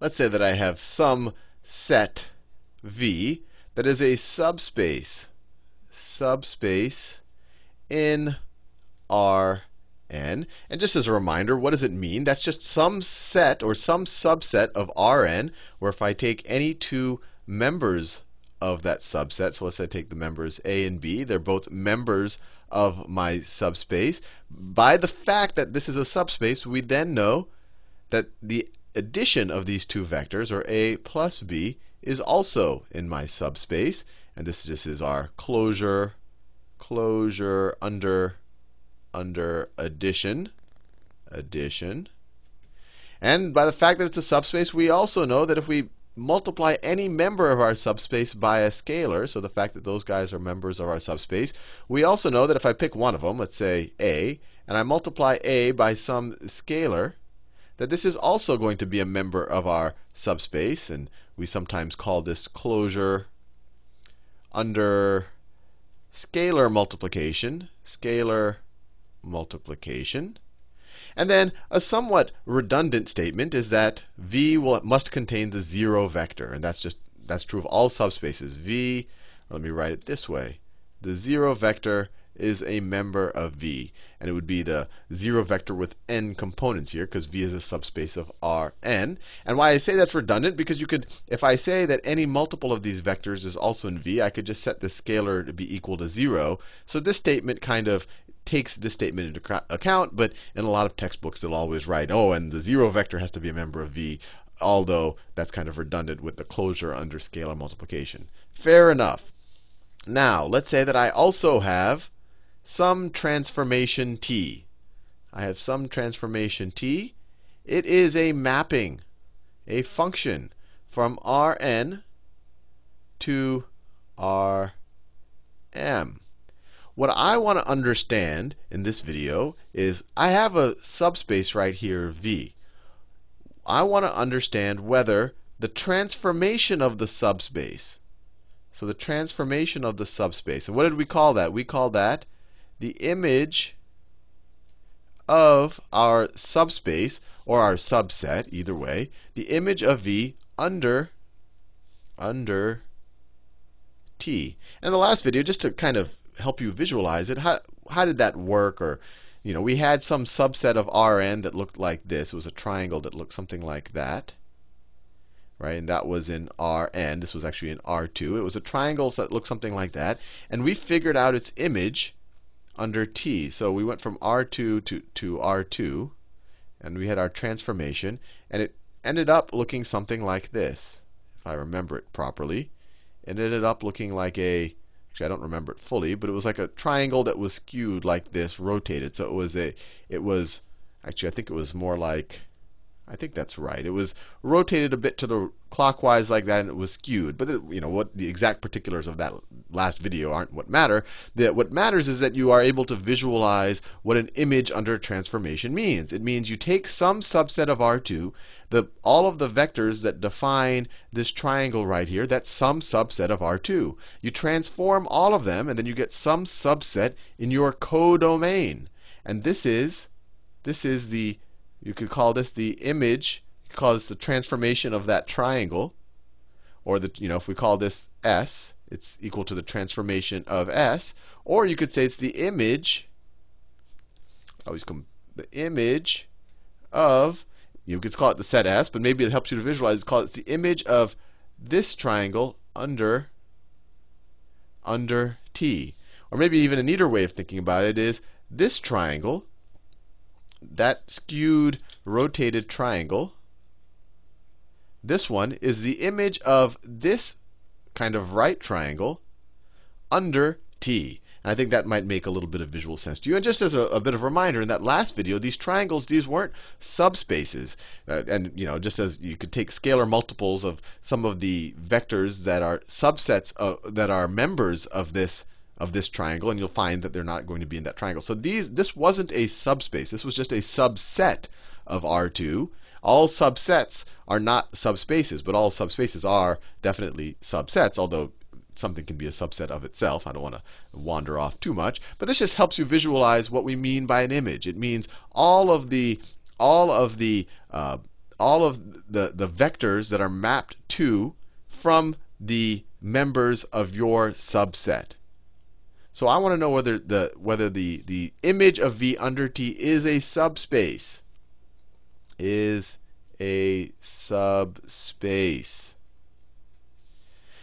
let's say that I have some set V that is a subspace, subspace in Rn. And just as a reminder, what does it mean? That's just some set or some subset of Rn, where if I take any two members of that subset, so let's say I take the members A and B, they're both members of my subspace. By the fact that this is a subspace, we then know that the addition of these two vectors, or A plus B, is also in my subspace. And this just is our closure, closure under, under addition, addition. And by the fact that it's a subspace, we also know that if we multiply any member of our subspace by a scalar, so the fact that those guys are members of our subspace, we also know that if I pick one of them, let's say A, and I multiply A by some scalar, that this is also going to be a member of our subspace. And we sometimes call this closure under scalar multiplication, scalar multiplication. And then a somewhat redundant statement is that V will, must contain the 0 vector. And that's just that's true of all subspaces. V, let me write it this way. The 0 vector is a member of V. And it would be the 0 vector with n components here, because V is a subspace of Rn. And why I say that's redundant, because you could, if I say that any multiple of these vectors is also in V, I could just set the scalar to be equal to 0. So this statement kind of takes this statement into account, but in a lot of textbooks they'll always write, oh, and the 0 vector has to be a member of V, although that's kind of redundant with the closure under scalar multiplication. Fair enough. Now, let's say that I also have some transformation t. I have some transformation t. It is a mapping, a function from Rn to Rm. What I want to understand in this video is I have a subspace right here, V. I want to understand whether the transformation of the subspace, so the transformation of the subspace, and what did we call that? We call that the image of our subspace, or our subset, either way, the image of V under, under T. And the last video, just to kind of help you visualize it, how, how did that work? Or, you know, we had some subset of Rn that looked like this. It was a triangle that looked something like that. Right? And that was in Rn. This was actually in R2. It was a triangle that looked something like that. And we figured out its image under T. So we went from R2 to, to R2. And we had our transformation. And it ended up looking something like this, if I remember it properly. It ended up looking like a Actually, I don't remember it fully, but it was like a triangle that was skewed like this, rotated. So it was a, it was, actually, I think it was more like, I think that's right. It was rotated a bit to the clockwise like that, and it was skewed. But it, you know what the exact particulars of that last video aren't what matter. The, what matters is that you are able to visualize what an image under transformation means. It means you take some subset of R2, the, all of the vectors that define this triangle right here, that's some subset of R2. You transform all of them, and then you get some subset in your codomain. And this is, this is the you could call this the image, call this the transformation of that triangle. Or the, you know, if we call this S, it's equal to the transformation of S. Or you could say it's the image, always come, the image of, you could call it the set S, but maybe it helps you to visualize, call it the image of this triangle under, under T. Or maybe even a neater way of thinking about it is this triangle that skewed rotated triangle, this one is the image of this kind of right triangle under T. And I think that might make a little bit of visual sense to you. And just as a, a bit of a reminder, in that last video, these triangles, these weren't subspaces. Uh, and you know, just as you could take scalar multiples of some of the vectors that are subsets of, that are members of this of this triangle, and you'll find that they're not going to be in that triangle. So these, this wasn't a subspace. This was just a subset of R2. All subsets are not subspaces, but all subspaces are definitely subsets, although something can be a subset of itself. I don't want to wander off too much. But this just helps you visualize what we mean by an image. It means all of the all of the uh, all of the, the vectors that are mapped to from the members of your subset. So I want to know whether the whether the, the image of V under T is a subspace. Is a subspace.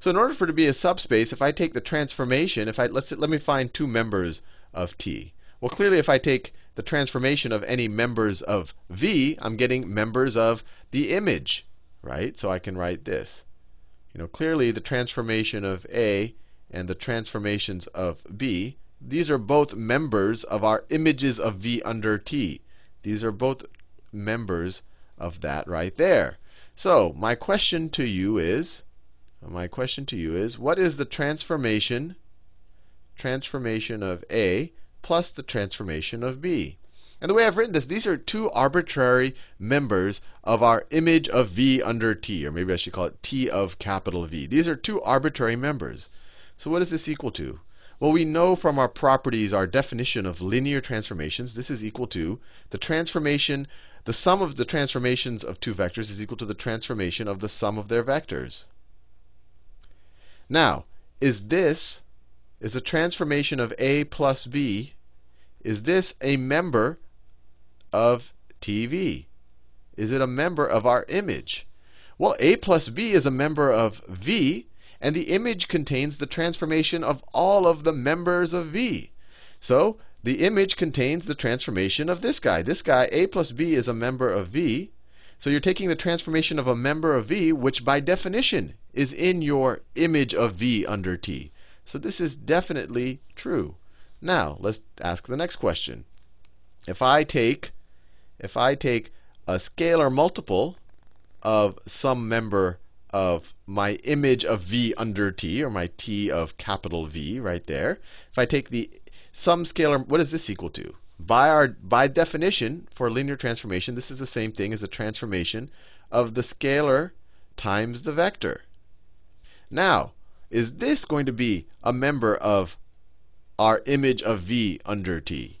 So in order for it to be a subspace, if I take the transformation, if I let's let me find two members of T. Well, clearly if I take the transformation of any members of V, I'm getting members of the image, right? So I can write this. You know, clearly the transformation of A and the transformations of B, these are both members of our images of V under T. These are both members of that right there. So my question to you is, my question to you is, what is the transformation transformation of A plus the transformation of B? And the way I've written this, these are two arbitrary members of our image of V under T, or maybe I should call it T of capital V. These are two arbitrary members. So what is this equal to? Well, we know from our properties, our definition of linear transformations, this is equal to the transformation, the sum of the transformations of two vectors is equal to the transformation of the sum of their vectors. Now, is this, is the transformation of A plus B, is this a member of TV? Is it a member of our image? Well, A plus B is a member of V, and the image contains the transformation of all of the members of V. So the image contains the transformation of this guy. This guy, A plus B, is a member of V. So you're taking the transformation of a member of V, which by definition is in your image of V under T. So this is definitely true. Now, let's ask the next question. If I take if I take a scalar multiple of some member of my image of V under T, or my T of capital V right there, if I take the some scalar, what is this equal to? By, our, by definition, for linear transformation, this is the same thing as a transformation of the scalar times the vector. Now, is this going to be a member of our image of V under T?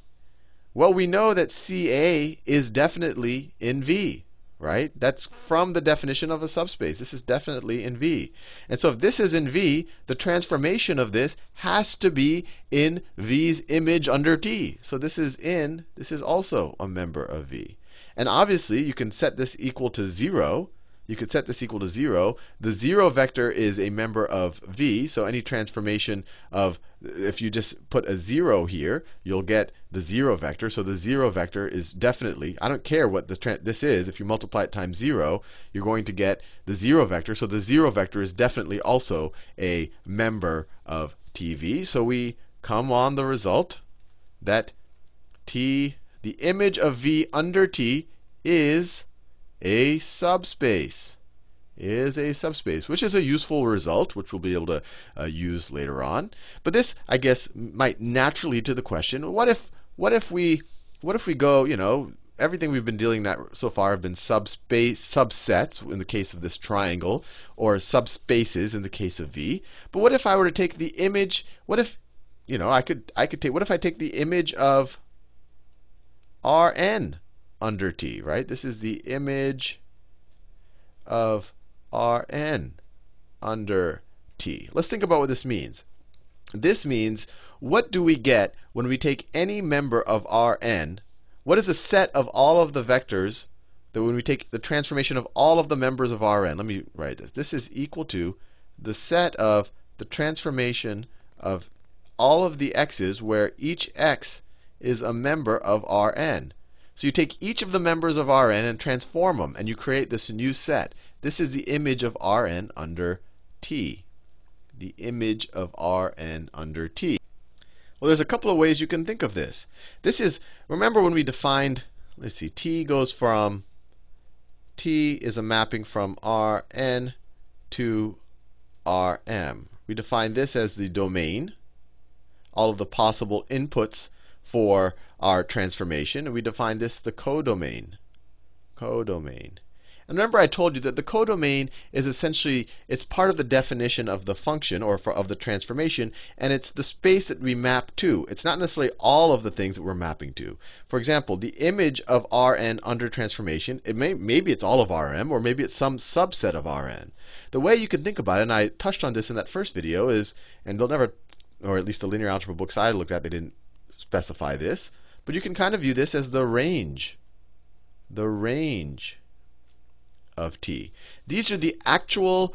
Well, we know that CA is definitely in V right? That's from the definition of a subspace. This is definitely in V. And so if this is in V, the transformation of this has to be in V's image under T. So this is in, this is also a member of V. And obviously, you can set this equal to 0 you could set this equal to 0. The 0 vector is a member of v, so any transformation of, if you just put a 0 here, you'll get the 0 vector. So the 0 vector is definitely, I don't care what this is, if you multiply it times 0, you're going to get the 0 vector. So the 0 vector is definitely also a member of TV. So we come on the result that T, the image of V under T is a subspace is a subspace, which is a useful result, which we'll be able to uh, use later on. But this, I guess, might naturally lead to the question: What if, what if we, what if we go, you know, everything we've been dealing that so far have been subspace subsets in the case of this triangle, or subspaces in the case of V. But what if I were to take the image? What if, you know, I could I could take. What if I take the image of Rn? Under T, right? This is the image of Rn under T. Let's think about what this means. This means what do we get when we take any member of Rn? What is the set of all of the vectors that when we take the transformation of all of the members of Rn? Let me write this. This is equal to the set of the transformation of all of the x's where each x is a member of Rn. So you take each of the members of Rn and transform them, and you create this new set. This is the image of Rn under T. The image of Rn under T. Well, there's a couple of ways you can think of this. This is, remember when we defined, let's see, T goes from, T is a mapping from Rn to Rm. We define this as the domain, all of the possible inputs for our transformation. And we define this the codomain. Codomain. And remember I told you that the codomain is essentially it's part of the definition of the function or for, of the transformation and it's the space that we map to. It's not necessarily all of the things that we're mapping to. For example, the image of Rn under transformation, it may maybe it's all of Rm or maybe it's some subset of Rn. The way you can think about it, and I touched on this in that first video, is and they'll never or at least the linear algebra books I looked at, they didn't specify this, but you can kind of view this as the range. The range of T. These are the actual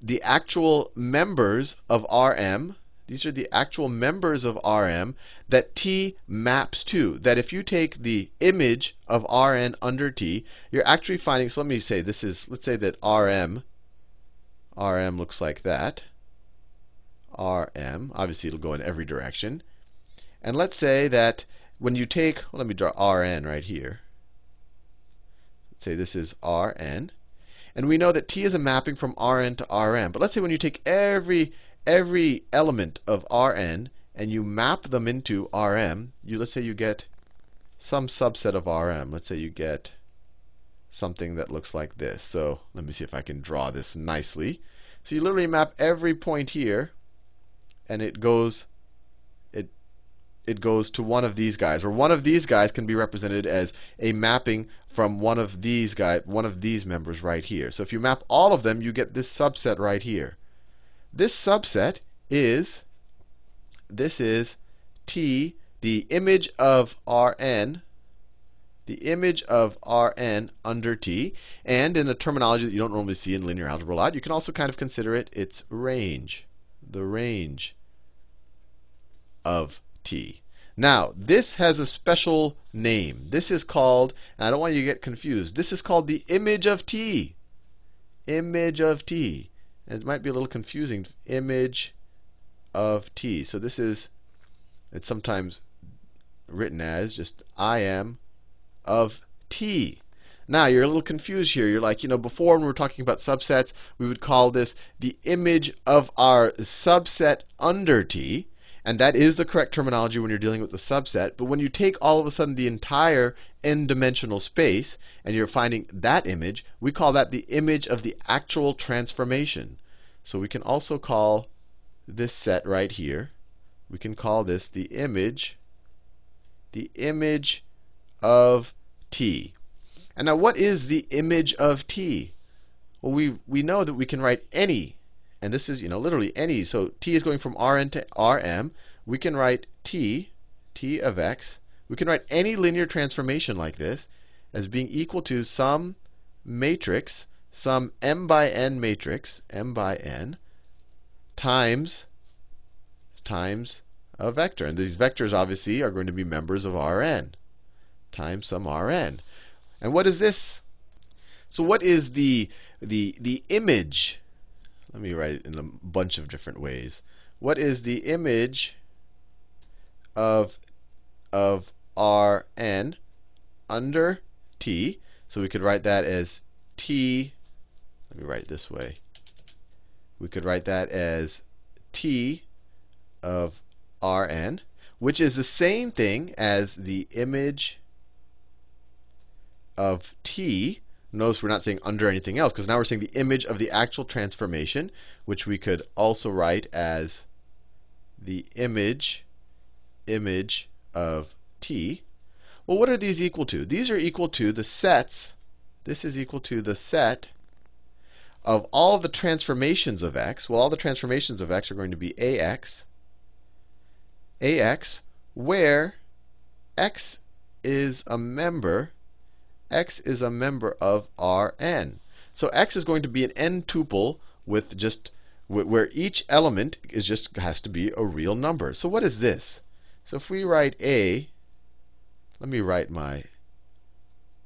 the actual members of Rm. These are the actual members of Rm that T maps to. That if you take the image of Rn under T, you're actually finding, so let me say this is, let's say that Rm, Rm looks like that. Rm, obviously it'll go in every direction. And let's say that when you take, well, let me draw Rn right here. Let's say this is Rn. And we know that T is a mapping from Rn to Rm. But let's say when you take every every element of Rn and you map them into Rm, you let's say you get some subset of Rm. Let's say you get something that looks like this. So let me see if I can draw this nicely. So you literally map every point here, and it goes it goes to one of these guys, or one of these guys can be represented as a mapping from one of these guys, one of these members right here. So if you map all of them, you get this subset right here. This subset is this is T, the image of Rn, the image of Rn under T, and in a terminology that you don't normally see in linear algebra a lot, you can also kind of consider it its range, the range of T. Now, this has a special name. This is called, and I don't want you to get confused, this is called the image of T. Image of T. And it might be a little confusing. Image of T. So this is, it's sometimes written as just I am of T. Now, you're a little confused here. You're like, you know, before when we were talking about subsets, we would call this the image of our subset under T. And that is the correct terminology when you're dealing with the subset. But when you take all of a sudden the entire n-dimensional space and you're finding that image, we call that the image of the actual transformation. So we can also call this set right here, we can call this the image, the image of t. And now what is the image of t? Well, we, we know that we can write any and this is, you know, literally any. So t is going from Rn to Rm. We can write t, t of x. We can write any linear transformation like this as being equal to some matrix, some m by n matrix, m by n, times times a vector. And these vectors obviously are going to be members of Rn times some Rn. And what is this? So what is the the the image let me write it in a bunch of different ways. What is the image of, of Rn under t? So we could write that as t. Let me write it this way. We could write that as t of Rn, which is the same thing as the image of t Notice we're not saying under anything else, because now we're saying the image of the actual transformation, which we could also write as the image, image of t. Well, what are these equal to? These are equal to the sets. This is equal to the set of all the transformations of x. Well, all the transformations of x are going to be ax, ax, where x is a member x is a member of Rn. So x is going to be an n tuple with just where each element is just has to be a real number. So what is this? So if we write A, let me write my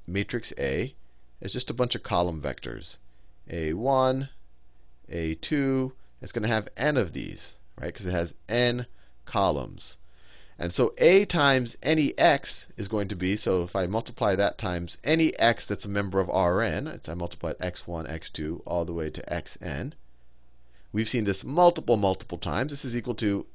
matrix A as just a bunch of column vectors. A1, A2, it's going to have n of these, right? Because it has n columns. And so a times any x is going to be, so if I multiply that times any x that's a member of Rn, I multiply x1, x2, all the way to xn. We've seen this multiple, multiple times. This is equal to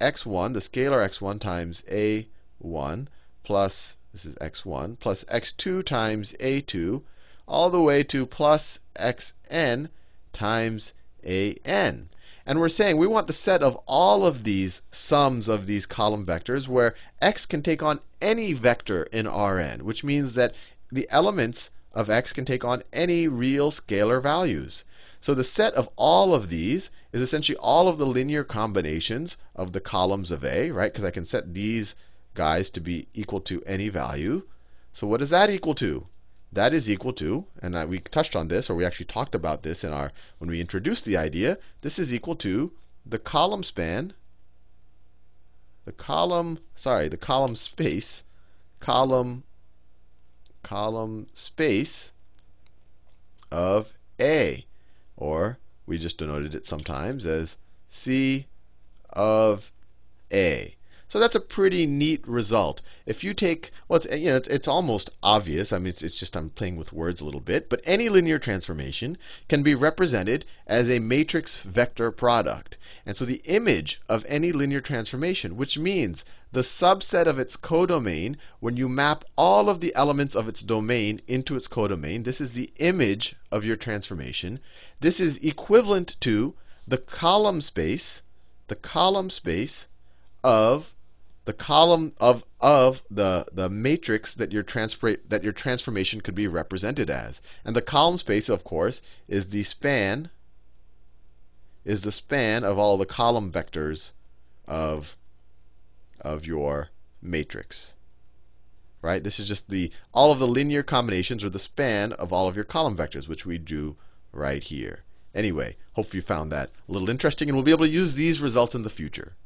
x1, the scalar x1 times a1 plus, this is x1, plus x2 times a2, all the way to plus xn times an. And we're saying we want the set of all of these sums of these column vectors where x can take on any vector in Rn, which means that the elements of x can take on any real scalar values. So the set of all of these is essentially all of the linear combinations of the columns of A, right? Because I can set these guys to be equal to any value. So what is that equal to? That is equal to, and we touched on this, or we actually talked about this in our when we introduced the idea. This is equal to the column span, the column, sorry, the column space, column, column space of A, or we just denoted it sometimes as C of A. So that's a pretty neat result. If you take, well, it's, you know, it's, it's almost obvious. I mean, it's, it's, just I'm playing with words a little bit. But any linear transformation can be represented as a matrix vector product. And so the image of any linear transformation, which means the subset of its codomain, when you map all of the elements of its domain into its codomain, this is the image of your transformation. This is equivalent to the column space, the column space of the column of, of the, the matrix that your, that your transformation could be represented as. And the column space, of course, is the span is the span of all the column vectors of, of your matrix. Right? This is just the all of the linear combinations or the span of all of your column vectors, which we do right here. Anyway, hope you found that a little interesting, and we'll be able to use these results in the future.